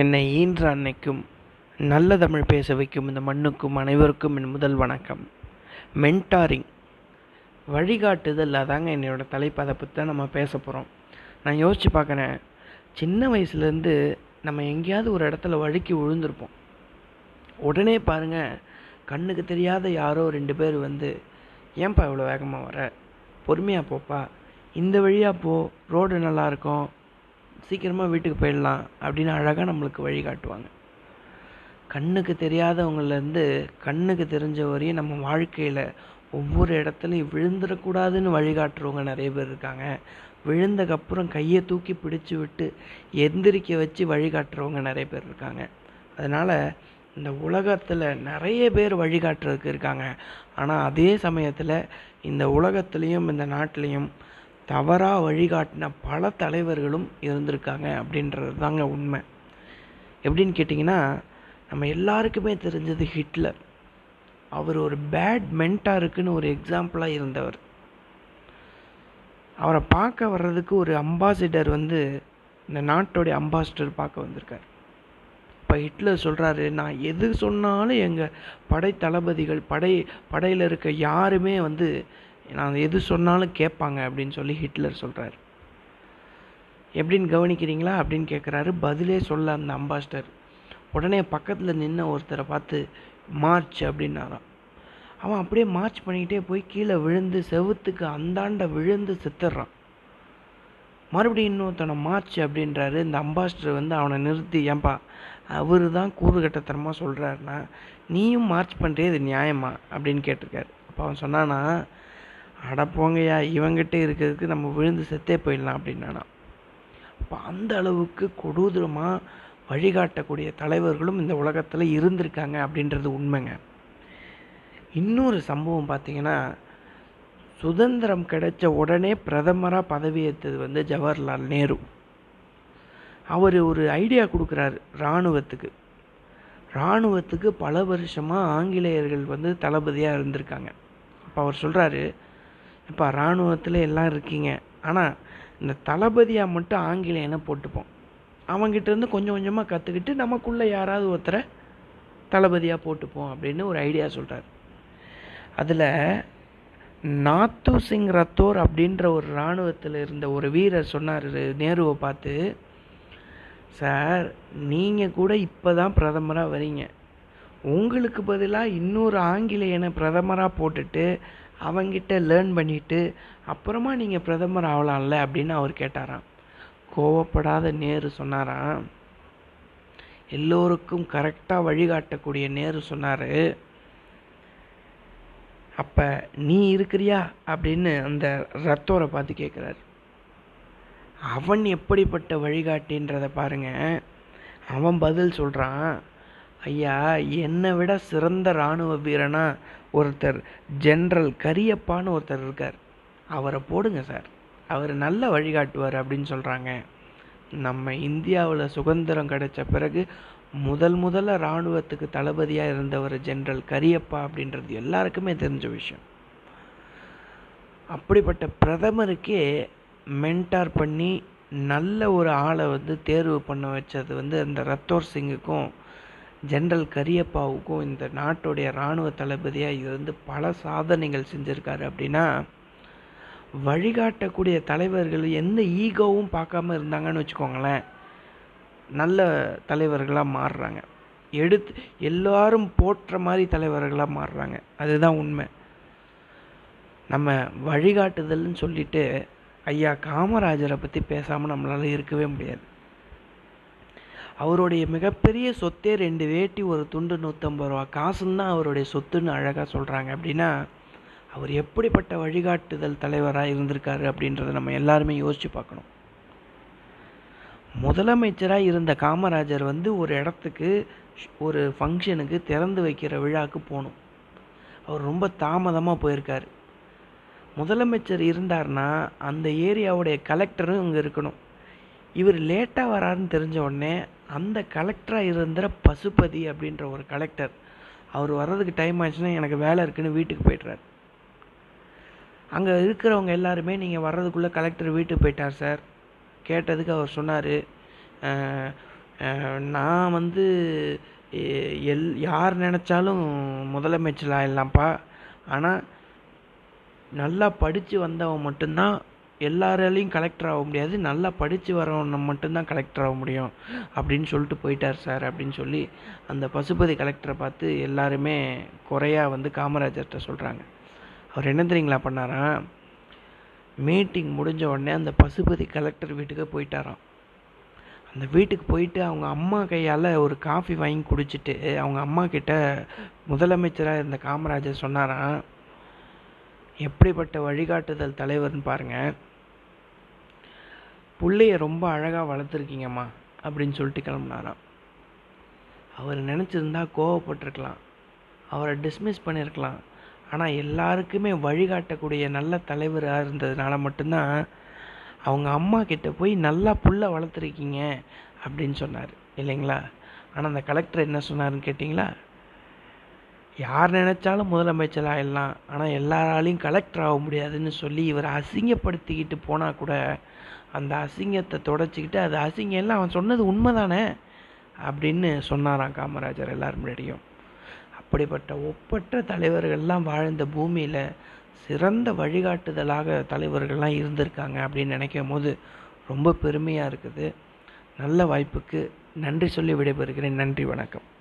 என்னை ஈன்ற அன்னைக்கும் நல்ல தமிழ் பேச வைக்கும் இந்த மண்ணுக்கும் அனைவருக்கும் என் முதல் வணக்கம். மென்டாரிங் வழிகாட்டுதல் அதாங்க என்னோடய தலைப்பு அதை பற்றி தான் நம்ம பேச போகிறோம் நான் யோசித்து பார்க்குறேன். சின்ன வயசுலேருந்து நம்ம எங்கேயாவது ஒரு இடத்துல வழுக்கி விழுந்திருப்போம். உடனே பாருங்கள் கண்ணுக்கு தெரியாத யாரோ ரெண்டு பேர் வந்து ஏன்பா இவ்வளோ வேகமாக வர? பொறுமையாக போப்பா. இந்த வழியாக போ. ரோடு நல்லாயிருக்கும் சீக்கிரமாக வீட்டுக்கு போயிடலாம் அப்படின்னு அழகாக நம்மளுக்கு வழிகாட்டுவாங்க கண்ணுக்கு தெரியாதவங்கலேருந்து கண்ணுக்கு தெரிஞ்ச வரையும் நம்ம வாழ்க்கையில் ஒவ்வொரு இடத்துலையும் விழுந்துடக்கூடாதுன்னு வழிகாட்டுறவங்க நிறைய பேர் இருக்காங்க. விழுந்தக்கப்புறம் கையை தூக்கி பிடிச்சி விட்டு எந்திரிக்க வச்சு வழிகாட்டுறவங்க நிறைய பேர் இருக்காங்க. அதனால் இந்த உலகத்தில் நிறைய பேர் வழிகாட்டுறதுக்கு இருக்காங்க. ஆனால் அதே சமயத்தில் இந்த உலகத்துலேயும் இந்த நாட்டிலையும் தவறாக வழிகாட்டின பல தலைவர்களும் இருந்திருக்காங்க அப்படின்றது தாங்க உண்மை. எப்படின்னு கேட்டிங்கன்னா நம்ம எல்லாருக்குமே தெரிஞ்சது ஹிட்லர். அவர் ஒரு பேட் மென்டாருக்குன்னு ஒரு எக்ஸாம்பிளாக இருந்தவர். அவரை பார்க்க வர்றதுக்கு ஒரு அம்பாசிடர் வந்து இந்த நாட்டோடைய அம்பாசிடர் பார்க்க வந்திருக்கார். இப்போ ஹிட்லர் சொல்கிறாரு நான் எது சொன்னாலும் எங்கள் படை தளபதிகள் படை படையில் இருக்க யாருமே வந்து நான் எது சொன்னாலும் கேட்பாங்க அப்படின்னு சொல்லி ஹிட்லர் சொல்கிறார் எப்படின்னு கவனிக்கிறீங்களா? அப்படின்னு கேட்குறாரு. பதிலே சொல்ல அந்த அம்பாஸ்டர் உடனே பக்கத்தில் நின்ன ஒருத்தரை பார்த்து மார்ச் அப்படின்னாராம். அவன் அப்படியே மார்ச் பண்ணிக்கிட்டே போய் கீழே விழுந்து செவுத்துக்கு அந்தாண்ட விழுந்து செத்துடுறான் மறுபடியும் இன்னொருத்தனை மார்ச் அப்படின்றாரு. இந்த அம்பாஸ்டர் வந்து அவனை நிறுத்தி ஏன்பா அவர் தான் கூறுகட்டத்தனமாக சொல்கிறாருன்னா நீயும் மார்ச் பண்ணுறே இது நியாயமா? அப்படின்னு கேட்டிருக்காரு. அப்போ அவன் சொன்னான்னா அட இவங்கிட்ட இருக்கிறதுக்கு நம்ம விழுந்து செத்தே போயிடலாம் அப்படின்னா அப்போ அந்த அளவுக்கு கொடூரமாக வழிகாட்டக்கூடிய தலைவர்களும் இந்த உலகத்தில் இருந்திருக்காங்க அப்படின்றது உண்மைங்க. இன்னொரு சம்பவம் பார்த்தீங்கன்னா சுதந்திரம் கிடைச்ச உடனே பிரதமராக பதவியேற்றது வந்து ஜவஹர்லால் நேரு. அவர் ஒரு ஐடியா கொடுக்குறாரு இராணுவத்துக்கு. இராணுவத்துக்கு பல வருஷமாக ஆங்கிலேயர்கள் வந்து தளபதியாக இருந்திருக்காங்க. அப்போ அவர் சொல்கிறாரு இப்போ இராணுவத்தில் எல்லாம் இருக்கீங்க. ஆனால் இந்த தளபதியாக மட்டும் ஆங்கிலேயனை போட்டுப்போம். அவங்கிட்டேருந்து கொஞ்சம் கொஞ்சமாக கற்றுக்கிட்டு நமக்குள்ளே யாராவது ஒருத்தரை தளபதியாக போட்டுப்போம் அப்படின்னு ஒரு ஐடியா சொல்கிறார் அதில் நாத்து சிங் ரத்தோர் அப்படின்ற ஒரு இராணுவத்தில் இருந்த ஒரு வீரர் சொன்னார் நேருவை பார்த்து. சார் நீங்கள் கூட இப்போ தான் பிரதமராக வரீங்க. உங்களுக்கு பதிலாக இன்னொரு ஆங்கிலேயனை பிரதமராக போட்டுட்டு அவங்கிட்ட லேர்ன் பண்ணிவிட்டு அப்புறமா நீங்கள் பிரதமர் ஆகலாம்ல அப்படின்னு அவர் கேட்டாராம். கோவப்படாத நேரு சொன்னாராம். எல்லோருக்கும் கரெக்டாக வழிகாட்டக்கூடிய நேரு சொன்னார். அப்போ நீ இருக்கிறியா? அப்படின்னு அந்த ரத்தோரை பார்த்து கேட்குறாரு அவன் எப்படிப்பட்ட வழிகாட்டின்றத பாருங்க. அவன் பதில் சொல்கிறான் ஐயா என்னை விட சிறந்த இராணுவ வீரனா ஒருத்தர் ஜென்ரல் கரியப்பான்னு ஒருத்தர் இருக்கார். அவரை போடுங்க சார். அவர் நல்ல வழிகாட்டுவார் அப்படின்னு சொல்கிறாங்க நம்ம இந்தியாவில் சுதந்திரம் கிடைச்ச பிறகு முதல் முதல்ல இராணுவத்துக்கு தளபதியாக இருந்தவர் ஜென்ரல் கரியப்பா அப்படின்றது எல்லாருக்குமே தெரிஞ்ச விஷயம். அப்படிப்பட்ட பிரதமருக்கே மென்டார் பண்ணி நல்ல ஒரு ஆளை வந்து தேர்வு பண்ண வச்சது வந்து அந்த ரத்தோர் சிங்குக்கும் ஜென்ரல் கரியப்பாவுக்கும் இந்த நாட்டுடைய இராணுவ தளபதியாக இருந்து பல சாதனைகள் செஞ்சுருக்காரு அப்படின்னா வழிகாட்டக்கூடிய தலைவர்கள் எந்த ஈகோவும் பார்க்காம இருந்தாங்கன்னு வச்சுக்கோங்களேன் நல்ல தலைவர்களாக மாறுறாங்க. எடுத்து எல்லாரும் போற்ற மாதிரி தலைவர்களாக மாறுறாங்க. அதுதான் உண்மை. நம்ம வழிகாட்டுதல்னு சொல்லிட்டு ஐயா காமராஜரை பற்றி பேசாமல் நம்மளால் இருக்கவே முடியாது. அவருடைய மிகப்பெரிய சொத்தே ரெண்டு வேட்டி ஒரு துண்டு நூற்றம்பது ரூபா. காசுன்னு தான் அவருடைய சொத்துன்னு அழகாக சொல்கிறாங்க அப்படின்னா அவர் எப்படிப்பட்ட வழிகாட்டுதல் தலைவராக இருந்திருக்காரு அப்படின்றத நம்ம எல்லாருமே யோசித்து பார்க்கணும். முதலமைச்சராக இருந்த காமராஜர் வந்து ஒரு இடத்துக்கு ஒரு ஃபங்க்ஷனுக்கு திறந்து வைக்கிற விழாவுக்கு போகணும். அவர் ரொம்ப தாமதமாக போயிருக்கார். முதலமைச்சர் இருந்தார்னா அந்த ஏரியாவுடைய கலெக்டரும் இங்கே இருக்கணும். இவர் லேட்டாக வராருன்னு தெரிஞ்ச உடனே அந்த கலெக்டராக இருந்த பசுபதி அப்படின்ற ஒரு கலெக்டர் அவர் வர்றதுக்கு டைம் ஆச்சுன்னா எனக்கு வேலை இருக்குன்னு வீட்டுக்கு போய்ட்றாரு. அங்கே இருக்கிறவங்க எல்லாருமே நீங்கள் வர்றதுக்குள்ளே கலெக்டர் வீட்டுக்கு போயிட்டார் சார் கேட்டதுக்கு அவர் சொன்னார் நான் வந்து எல் யார் நினச்சாலும் முதலமைச்சர் ஆயிடலாம்ப்பா. ஆனால் நல்லா படித்து வந்தவன் மட்டும்தான் எல்லாராலையும் கலெக்டர் ஆக முடியாது. நல்லா படித்து வரவன் மட்டும்தான் கலெக்டர் ஆக முடியும். அப்படின்னு சொல்லிட்டு போயிட்டார் சார் அப்படின்னு சொல்லி அந்த பசுபதி கலெக்டரை பார்த்து எல்லாருமே குறையாக வந்து காமராஜர்கிட்ட சொல்கிறாங்க அவர் என்ன தெரியுங்களா பண்ணாராம் மீட்டிங் முடிஞ்ச உடனே அந்த பசுபதி கலெக்டர் வீட்டுக்கு போயிட்டாராம். அந்த வீட்டுக்கு போயிட்டு அவங்க அம்மா கையால் ஒரு காஃபி வாங்கி குடிச்சிட்டு அவங்க அம்மா கிட்ட முதலமைச்சராக இருந்த காமராஜர் சொன்னாராம் எப்படிப்பட்ட வழிகாட்டுதல் தலைவர்னு பாருங்கள் பிள்ளைய ரொம்ப அழகாக வளர்த்துருக்கீங்கம்மா அப்படின்னு சொல்லிட்டு கிளம்புனாராம். அவர் நினச்சிருந்தா கோவப்பட்டிருக்கலாம். அவரை டிஸ்மிஸ் பண்ணியிருக்கலாம் ஆனால் எல்லாருக்குமே வழிகாட்டக்கூடிய நல்ல தலைவராக இருந்ததுனால மட்டும்தான் அவங்க அம்மா கிட்ட போய் நல்லா புல்ல வளர்த்துருக்கீங்க அப்படின்னு சொன்னார். இல்லைங்களா? ஆனால் அந்த கலெக்டர் என்ன சொன்னாருன்னு கேட்டிங்களா? யார் நினச்சாலும் முதலமைச்சர் ஆகிடலாம் ஆனால் எல்லாராலையும் கலெக்டர் ஆக முடியாதுன்னு சொல்லி இவரை அசிங்கப்படுத்திக்கிட்டு போனால் கூட அந்த அசிங்கத்தை தொடச்சிக்கிட்டு அது அசிங்கம் எல்லாம் அவன் சொன்னது உண்மைதானே அப்படின்னு சொன்னாராம் காமராஜர் எல்லார் முன்னாடியும். அப்படிப்பட்ட ஒப்பற்ற தலைவர்கள்லாம் வாழ்ந்த பூமியில் சிறந்த வழிகாட்டுதலாக தலைவர்கள்லாம் இருந்திருக்காங்க அப்படின்னு நினைக்கும் போது ரொம்ப பெருமையாக இருக்குது. நல்ல வாய்ப்புக்கு நன்றி சொல்லி விடைபெறுகிறேன். நன்றி வணக்கம்.